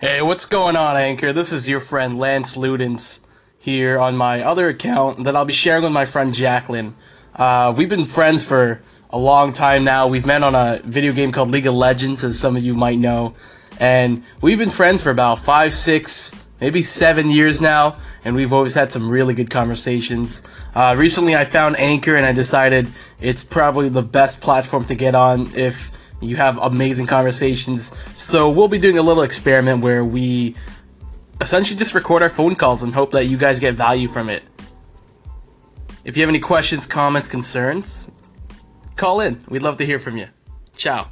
Hey, what's going on, Anchor? This is your friend Lance Ludens here on my other account that I'll be sharing with my friend Jacqueline. Uh, we've been friends for a long time now. We've met on a video game called League of Legends, as some of you might know. And we've been friends for about five, six, maybe seven years now, and we've always had some really good conversations. Uh, recently, I found Anchor, and I decided it's probably the best platform to get on if you have amazing conversations. So we'll be doing a little experiment where we essentially just record our phone calls and hope that you guys get value from it. If you have any questions, comments, concerns, call in. We'd love to hear from you. Ciao.